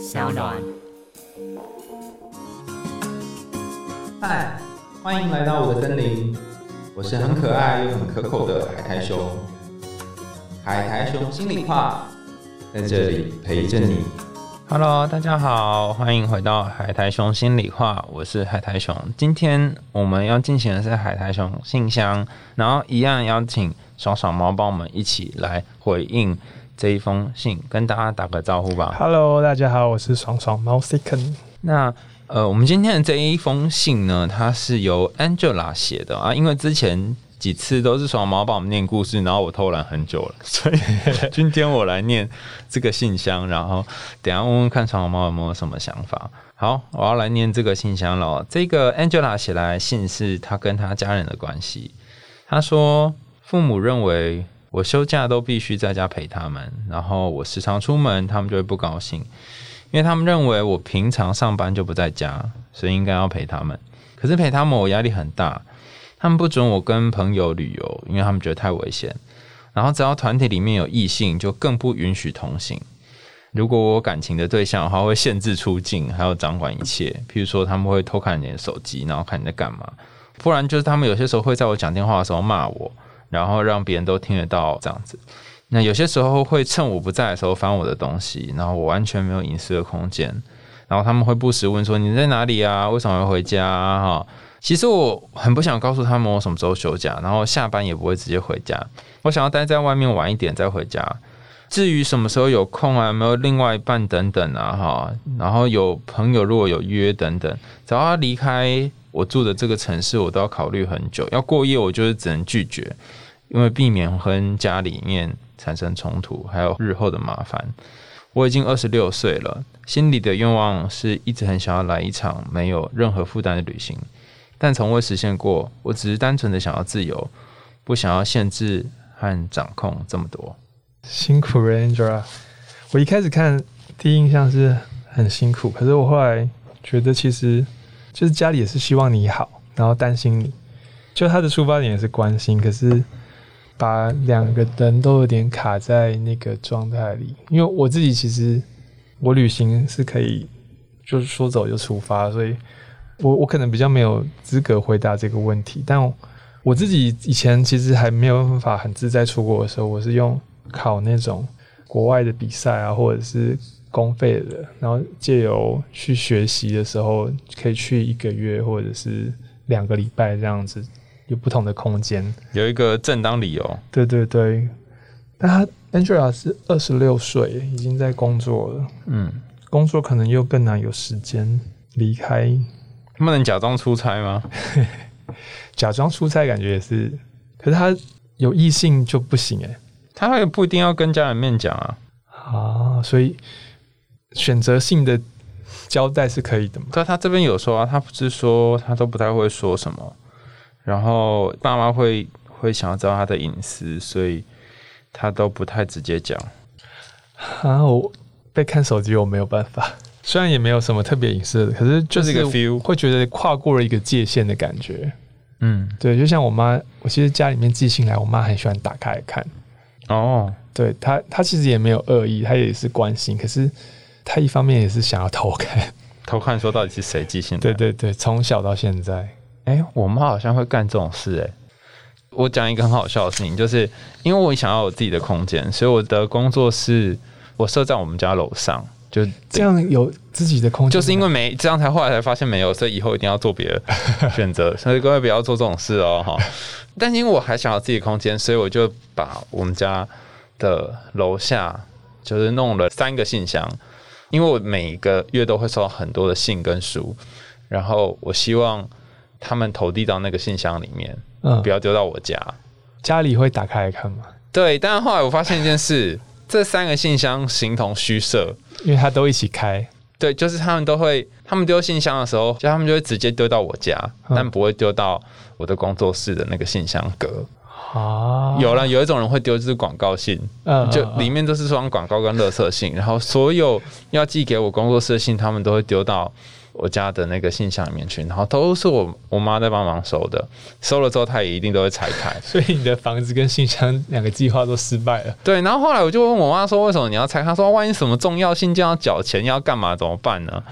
小暖。嗨，欢迎来到我的森林，我是很可爱又很可口的海苔熊。海苔熊心里话，在这里陪着你。Hello，大家好，欢迎回到海苔熊心里话，我是海苔熊。今天我们要进行的是海苔熊信箱，然后一样邀请爽爽猫帮我们一起来回应这一封信，跟大家打个招呼吧。Hello，大家好，我是爽爽猫 Second。那呃，我们今天的这一封信呢，它是由 Angela 写的啊，因为之前几次都是爽毛帮我们念故事，然后我偷懒很久了，所以今天我来念这个信箱，然后等下问问看爽毛有没有什么想法。好，我要来念这个信箱了哦。这个 Angela 写来的信是她跟她家人的关系。她说，父母认为我休假都必须在家陪他们，然后我时常出门，他们就会不高兴。因为他们认为我平常上班就不在家，所以应该要陪他们。可是陪他们我压力很大，他们不准我跟朋友旅游，因为他们觉得太危险。然后只要团体里面有异性，就更不允许同行。如果我感情的对象的话，会限制出境，还有掌管一切。譬如说，他们会偷看你的手机，然后看你在干嘛。不然就是他们有些时候会在我讲电话的时候骂我，然后让别人都听得到这样子。那有些时候会趁我不在的时候翻我的东西，然后我完全没有隐私的空间。然后他们会不时问说你在哪里啊？为什么要回家啊？哈，其实我很不想告诉他们我什么时候休假，然后下班也不会直接回家。我想要待在外面晚一点再回家。至于什么时候有空啊，有没有另外一半等等啊，哈，然后有朋友如果有约等等，只要他离开我住的这个城市，我都要考虑很久。要过夜，我就是只能拒绝，因为避免跟家里面产生冲突，还有日后的麻烦。我已经二十六岁了，心里的愿望是一直很想要来一场没有任何负担的旅行，但从未实现过。我只是单纯的想要自由，不想要限制和掌控这么多。辛苦了 Angela。我一开始看第一印象是很辛苦，可是我后来觉得其实就是家里也是希望你好，然后担心你。就他的出发点也是关心，可是把两个人都有点卡在那个状态里。因为我自己其实我旅行是可以就是说走就出发，所以我我可能比较没有资格回答这个问题。但我自己以前其实还没有办法很自在出国的时候，我是用考那种国外的比赛啊，或者是公费的，然后借由去学习的时候，可以去一个月或者是两个礼拜这样子，有不同的空间。有一个正当理由，对对对，但他 Angela 是二十六岁，已经在工作了，嗯，工作可能又更难有时间离开，不能假装出差吗？假装出差感觉也是，可是他有异性就不行哎、他也不一定要跟家人面讲啊。啊，所以选择性的交代是可以的嘛？对，他这边有说啊，他不是说他都不太会说什么，然后爸妈会会想要知道他的隐私，所以他都不太直接讲。啊，我被看手机我没有办法，虽然也没有什么特别隐私的，可是就就是一个 feel 会觉得跨过了一个界限的感觉。嗯，对，就像我妈，我其实家里面寄信来，我妈很喜欢打开来看。哦，对他，他其实也没有恶意，他也是关心，可是他一方面也是想要偷看。偷看说到底是谁寄信来？对对对，从小到现在，哎、我妈好像会干这种事、哎。我讲一个很好笑的事情，就是因为我想要有自己的空间，所以我的工作室我设在我们家楼上，就这样有自己的空间，就是因为没这样才后来才发现没有，所以以后一定要做别的 选择。所以各位不要做这种事哦，哈。但是因为我还想要自己的空间，所以我就把我们家的楼下就是弄了三个信箱，因为我每个月都会收到很多的信跟书，然后我希望他们投递到那个信箱里面，嗯不，要丢到我家。家里会打开来看吗？对，但是后来我发现一件事，这三个信箱形同虚设。因为他都一起开，对，就是他们都会，他们丢信箱的时候，就他们就会直接丢到我家，嗯。但不会丢到我的工作室的那个信箱格。啊，有了，有一种人会丢就是广告信，嗯，就嗯。里面都是装广告跟垃圾信，然后所有要寄给我工作室的信，他们都会丢到我家的那个信箱里面去，然后都是我我妈在帮忙收的，收了之后她也一定都会拆开。所以你的房子跟信箱两个计划都失败了。对，然后后来我就问我妈说，为什么你要拆？她说，万一什么重要信件要缴钱要干嘛怎么办呢？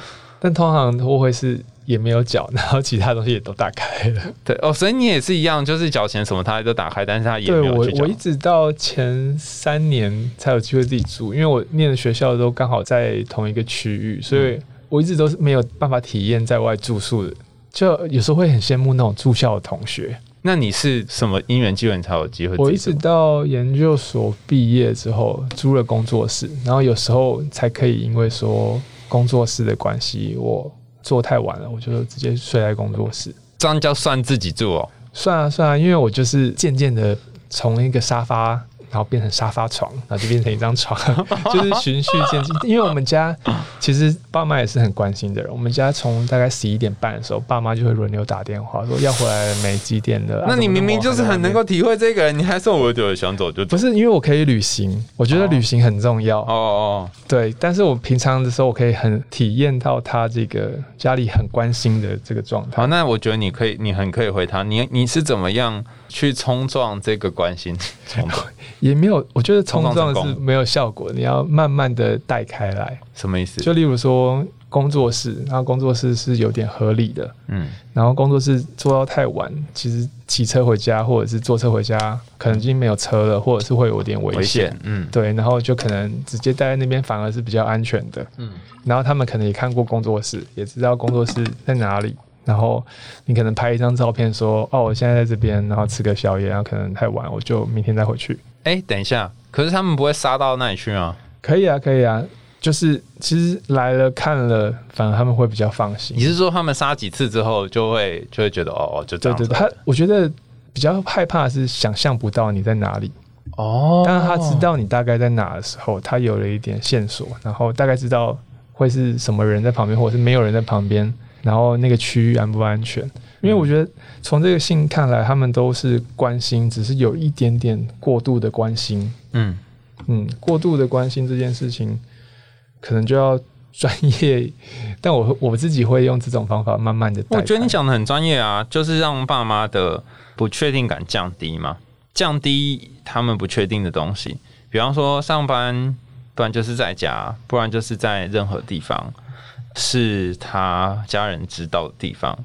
但通常都会是也没有缴，然后其他东西也都打开了。对哦，所以你也是一样，就是缴钱什么他都打开，但是他也没有我一直到前三年才有机会自己住，因为我念的学校都刚好在同一个区域，所以我一直都是没有办法体验在外住宿的。就有时候会很羡慕那种住校的同学。那你是什么因缘机缘才有机会？我一直到研究所毕业之后租了工作室，然后有时候才可以因为说工作室的关系，我做太晚了，我就直接睡在工作室。这样叫算自己住哦。算啊算啊，因为我就是渐渐的从一个沙发，然后变成沙发床，然后就 变成一张床，就是循序渐进。因为我们家 其实爸妈也是很关心的人，我们家从大概十一点半的时候，爸妈就会轮流打电话说要回来了没几点了。那你明明就是很能够啊体会这个人，你还说我就想走就走。不是因为我可以旅行，我觉得旅行很重要。哦哦，对，但是我平常的时候，我可以很体验到他这个家里很关心的这个状态好，。那我觉得你可以，你很可以回他。你你是怎么样去冲撞这个关心？冲撞 也没有，我觉得冲冲撞是没有效果，你要慢慢的带开来。什么意思？就例如说工作室，然后工作室是有点合理的，嗯，然后工作室做到太晚，其实骑车回家或者是坐车回家，可能已经没有车了，或者是会有点危危险。嗯，对，然后就可能直接待在那边，反而是比较安全的。嗯嗯，然后他们可能也看过工作室，也知道工作室在哪里。然后你可能拍一张照片说：“哦，我现在在这边，然后吃个宵夜，然后可能太晚，我就明天再回去。哎，等一下，可是他们不会杀到那里去吗？”可以啊，可以啊，就是其实来了看了，反而他们会比较放心你。是说他们杀几次之后就会就会觉得哦哦就这样子对对对，他我觉得比较害怕的是想象不到你在哪里。哦，当他知道你大概在哪的时候，他有了一点线索，然后大概知道会是什么人在旁边，或者是没有人在旁边，然后那个区域安不安全？因为我觉得从这个信看来，他们都是关心，只是有一点点过度的关心。嗯，嗯，过度的关心这件事情，可能就要专业，但我我自己会用这种方法慢慢的。我觉得你讲的很专业啊，就是让爸妈的不确定感降低嘛，降低他们不确定的东西，比方说上班，不然就是在家，不然就是在任何地方是他家人知道的地方。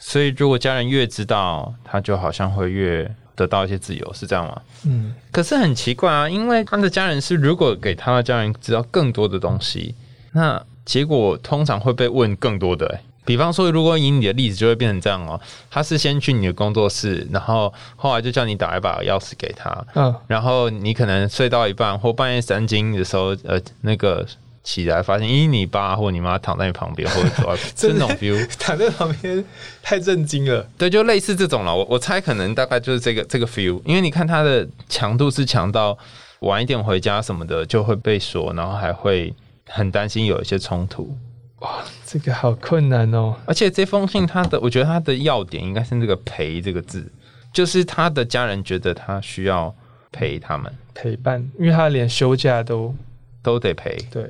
所以如果家人越知道，他就好像会越得到一些自由，是这样吗？嗯，可是很奇怪啊，因为他的家人是如果给他的家人知道更多的东西，那结果通常会被问更多的、欸。比方说，如果以你的例子，就会变成这样哦。他是先去你的工作室，然后后来就叫你打一把钥匙给他，嗯，然后你可能睡到一半或半夜三更的时候，呃，那个起来发现，咦，你爸或你妈躺在你旁边，或者说 这种 feel，躺在旁边太震惊了。对，就类似这种了。我我猜可能大概就是这个这个 feel，因为你看它的强度是强到晚一点回家什么的就会被说，然后还会很担心有一些冲突。哇，这个好困难哦。而且这封信它的，我觉得它的要点应该是那个“陪”这个字，就是他的家人觉得他需要陪他们，陪伴，因为他连休假都都得陪。对，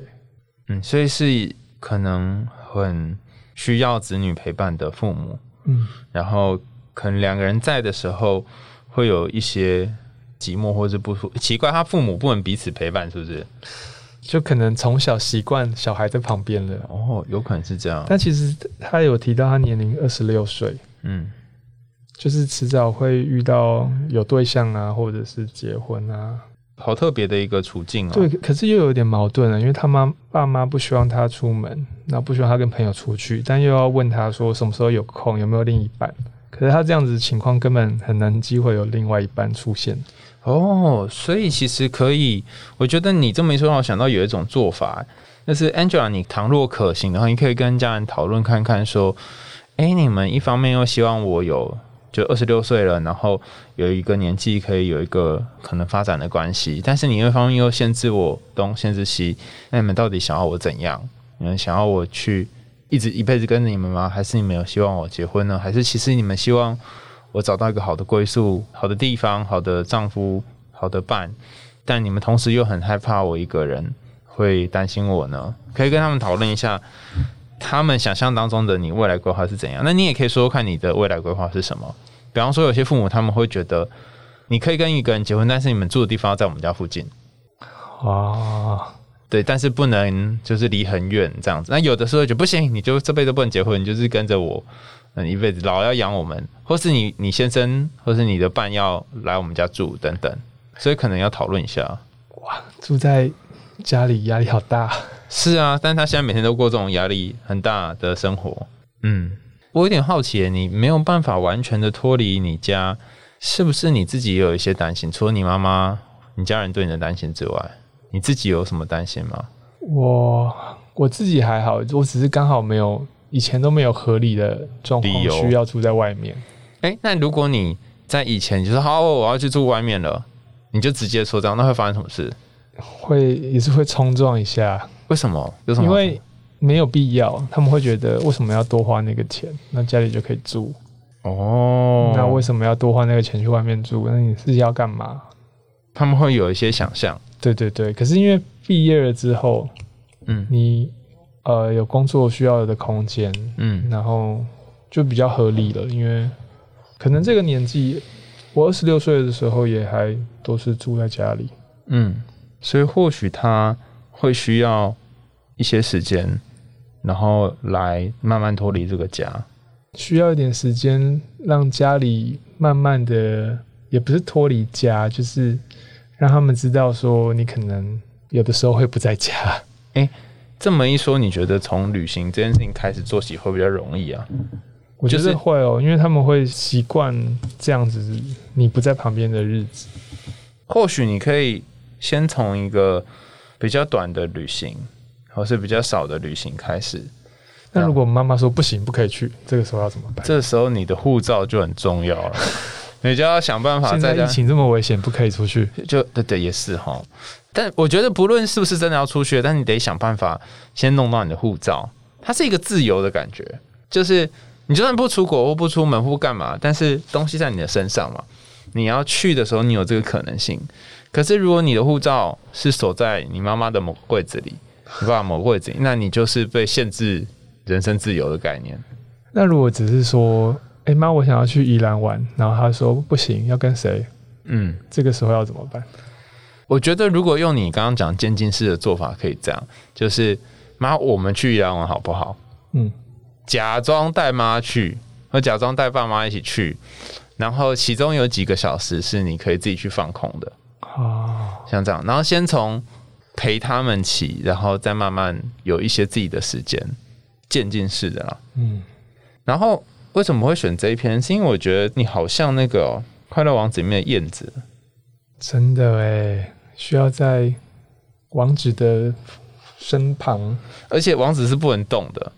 嗯，所以是可能很需要子女陪伴的父母，嗯，然后可能两个人在的时候会有一些寂寞或者不舒奇怪，他父母不能彼此陪伴，是不是？就可能从小习惯小孩在旁边了。哦，有可能是这样。但其实他有提到他年龄二十六岁，嗯，就是迟早会遇到有对象啊，或者是结婚啊。好特别的一个处境哦。对，可是又有点矛盾了，因为他妈爸妈不希望他出门，那不希望他跟朋友出去，但又要问他说什么时候有空，有没有另一半。可是他这样子的情况根本很难机会有另外一半出现。哦，所以其实可以，我觉得你这么一说，让我想到有一种做法，那是 Angela，你倘若可行的话，你可以跟家人讨论看看，说，哎，你们一方面又希望我有就二十六岁了，然后有一个年纪可以有一个可能发展的关系，但是你一方面又限制我东限制西，那你们到底想要我怎样？你们想要我去一直一辈子跟着你们吗？还是你们有希望我结婚呢？还是其实你们希望？我找到一个好的归宿、好的地方、好的丈夫、好的伴，但你们同时又很害怕我一个人会担心我呢？可以跟他们讨论一下，他们想象当中的你未来规划是怎样。那你也可以说说看你的未来规划是什么。比方说，有些父母他们会觉得，你可以跟一个人结婚，但是你们住的地方要在我们家附近。啊，对，但是不能就是离很远这样子。那有的时候就不行，你就这辈子不能结婚，你就是跟着我，嗯，一辈子老要养我们，或是你你先生或是你的伴要来我们家住等等，所以可能要讨论一下。哇住在家里压力好大。是啊，但他现在每天都过这种压力很大的生活。嗯，我有点好奇，你没有办法完全的脱离你家，是不是你自己也有一些担心？除了你妈妈、你家人对你的担心之外，你自己有什么担心吗？我我自己还好，我只是刚好没有以前都没有合理的状况需要住在外面。哎、那如果你在以前你就说好，我要去住外面了，你就直接说这样，那会发生什么事？会也是会冲撞一下，为什么？有什么？因为没有必要，他们会觉得为什么要多花那个钱？那家里就可以住，哦，那为什么要多花那个钱去外面住？那你是要干嘛？他们会有一些想象，对对对，可是因为毕业了之后，嗯你呃有工作需要的空间，嗯然后就比较合理了，因为可能这个年纪，我二十六岁的时候也还都是住在家里。嗯，所以或许他会需要一些时间，然后来慢慢脱离这个家。需要一点时间让家里慢慢的，也不是脱离家，就是让他们知道说你可能有的时候会不在家。哎这么一说，你觉得从旅行这件事情开始做起会比较容易啊？我觉得会哦，因为他们会习惯这样子你不在旁边的日子。或许你可以先从一个比较短的旅行，或是比较少的旅行开始。那如果妈妈说不行，不可以去，这个时候要怎么办？这时候你的护照就很重要了，你就要想办法在现在疫情这么危险，不可以出去。就对对也是哈。但我觉得不论是不是真的要出去，但你得想办法先弄到你的护照，它是一个自由的感觉，就是你就算不出国或不出门或干嘛，但是东西在你的身上嘛，你要去的时候你有这个可能性。可是如果你的护照是锁在你妈妈的某柜子里，你爸爸某柜子里，那你就是被限制人身自由的概念。那如果只是说，哎、妈，我想要去宜兰玩，然后他说不行，要跟谁？嗯，这个时候要怎么办？我觉得如果用你刚刚讲渐进式的做法，可以这样，就是妈，我们去宜兰玩好不好？嗯，假装带妈去，或假装带爸妈一起去，然后其中有几个小时是你可以自己去放空的，啊，像这样，然后先从陪他们起，然后再慢慢有一些自己的时间，渐进式的啦。嗯，然后为什么会选这一篇？是因为我觉得你好像那个哦《快乐王子》里面的燕子，真的哎，需要在王子的身旁，而且王子是不能动的，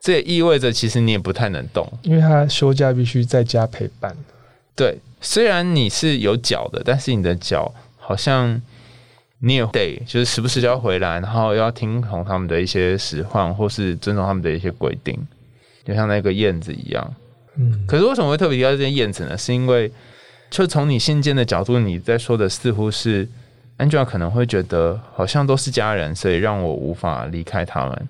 这也意味着其实你也不太能动。因为他休假必须在家陪伴。对，虽然你是有脚的，但是你的脚好像你也得就是时不时就要回来，然后要听从他们的一些使唤，或是遵从他们的一些规定，就像那个燕子一样。嗯，可是为什么会特别提到这件燕子呢？是因为就从你信件的角度，你在说的似乎是 Angela 可能会觉得好像都是家人，所以让我无法离开他们。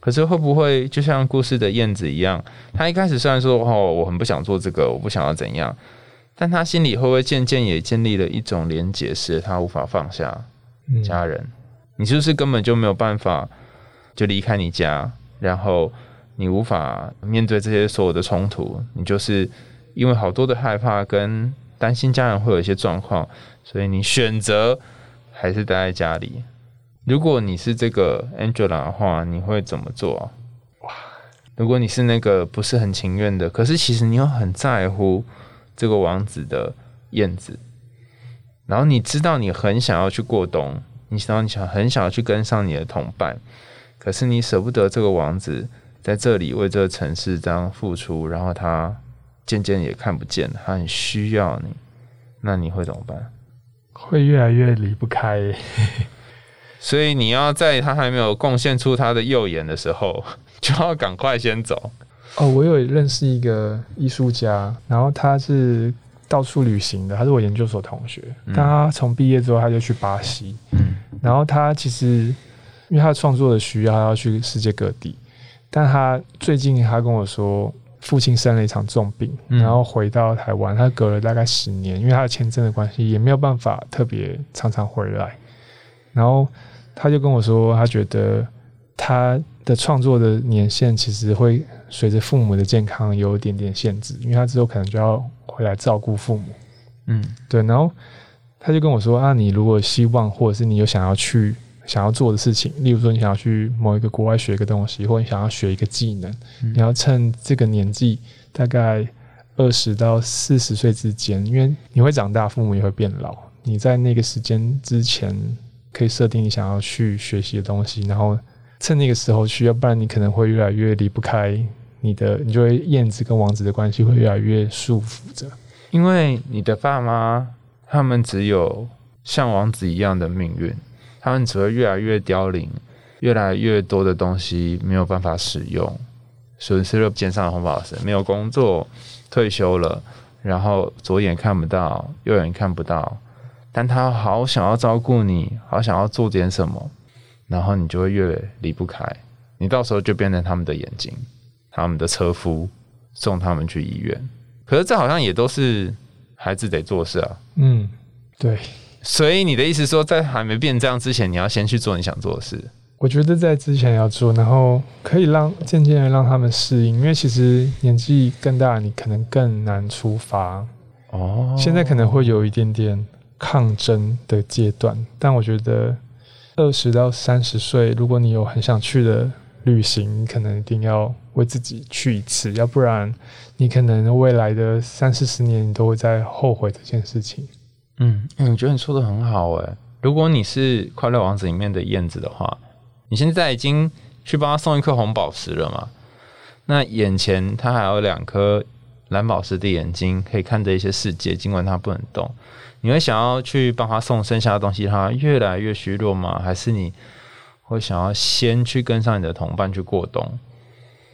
可是会不会就像故事的燕子一样，他一开始虽然说哦我很不想做这个，我不想要怎样，但他心里会不会渐渐也建立了一种连结，使他无法放下嗯家人？你是不是根本就没有办法就离开你家，然后你无法面对这些所有的冲突？你就是因为好多的害怕跟担心家人会有一些状况，所以你选择还是待在家里。如果你是这个 Angela 的话，你会怎么做啊？哇！如果你是那个不是很情愿的，可是其实你又很在乎这个王子的燕子，然后你知道你很想要去过冬，你知道你想很想要去跟上你的同伴，可是你舍不得这个王子在这里为这个城市这样付出，然后他渐渐也看不见，他很需要你，那你会怎么办？会越来越离不开。所以你要在他还没有贡献出他的右眼的时候，就要赶快先走。哦，我有认识一个艺术家，然后他是到处旅行的，他是我研究所同学。嗯但他从毕业之后，他就去巴西，嗯然后他其实因为他创作的需要，他要去世界各地。但他最近他跟我说，父亲生了一场重病，嗯然后回到台湾，他隔了大概十年，因为他的签证的关系，也没有办法特别常常回来。然后他就跟我说，他觉得他的创作的年限其实会随着父母的健康有一点点限制，因为他之后可能就要回来照顾父母。嗯对，然后他就跟我说啊，你如果希望，或者是你有想要去想要做的事情，例如说你想要去某一个国外学一个东西，或者你想要学一个技能，嗯你要趁这个年纪，大概二十到四十岁之间，因为你会长大，父母也会变老，你在那个时间之前可以设定你想要去学习的东西，然后趁那个时候去，要不然你可能会越来越离不开你的，你就会燕子跟王子的关系会越来越束缚着。因为你的爸妈他们只有像王子一样的命运，他们只会越来越凋零，越来越多的东西没有办法使用，损失了肩上的红宝石，没有工作，退休了，然后左眼看不到，右眼看不到，但他好想要照顾你，好想要做点什么，然后你就会越离不开，你到时候就变成他们的眼睛，他们的车夫，送他们去医院。可是这好像也都是孩子得做事啊。嗯，对。所以你的意思说，在还没变这样之前，你要先去做你想做的事。我觉得在之前要做，然后可以让渐渐的让他们适应，因为其实年纪更大，你可能更难出发。哦现在可能会有一点点抗争的阶段，但我觉得二十到三十岁，如果你有很想去的旅行，可能一定要为自己去一次，要不然你可能未来的三四十年，你都会在后悔这件事情。嗯，我觉得你说的很好哎。如果你是《快乐王子》里面的燕子的话，你现在已经去帮他送一颗红宝石了嘛？那眼前他还有两颗蓝宝石的眼睛，可以看着一些世界，尽管他不能动。你会想要去帮他送剩下的东西，他越来越虚弱吗？还是你会想要先去跟上你的同伴去过冬，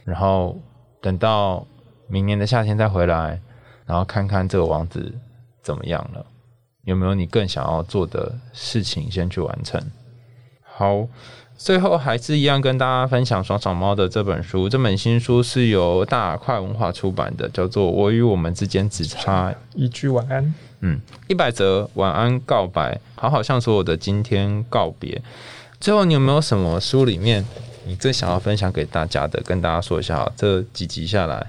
然后等到明年的夏天再回来，然后看看这个王子怎么样了？有没有你更想要做的事情先去完成？好，最后还是一样跟大家分享爽爽猫的这本书。这本新书是由大块文化出版的，叫做《我与我们之间只差一句晚安。嗯一百则晚安告白》，好好向所有的今天告别。最后，你有没有什么书里面你最想要分享给大家的？跟大家说一下好，这几集下来，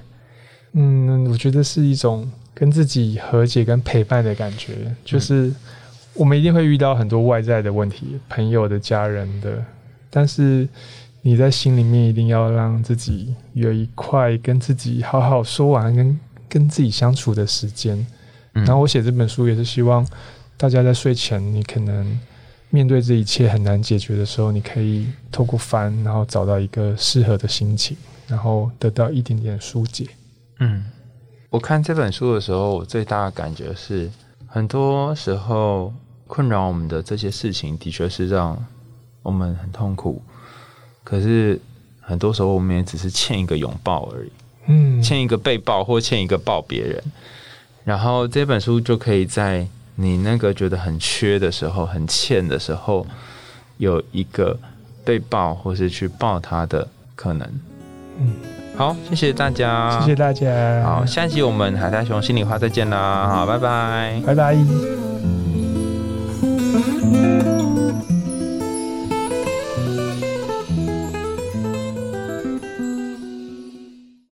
嗯，我觉得是一种跟自己和解跟陪伴的感觉，就是我们一定会遇到很多外在的问题，朋友的、家人的，但是你在心里面一定要让自己有一块跟自己好好说完跟跟自己相处的时间。嗯然后我写这本书也是希望大家在睡前，你可能面对这一切很难解决的时候，你可以透过翻，然后找到一个适合的心情，然后得到一点点疏解。嗯，我看这本书的时候，我最大的感觉是，很多时候困扰我们的这些事情，的确是让我们很痛苦。可是很多时候，我们也只是欠一个拥抱而已，嗯，欠一个被抱，或欠一个抱别人。然后这本书就可以在你那个觉得很缺的时候、很欠的时候，有一个被抱或是去抱他的可能。嗯，好，谢谢大家，谢谢大家，好，下一集我们海苔熊心里话再见啦，好，拜拜。拜拜。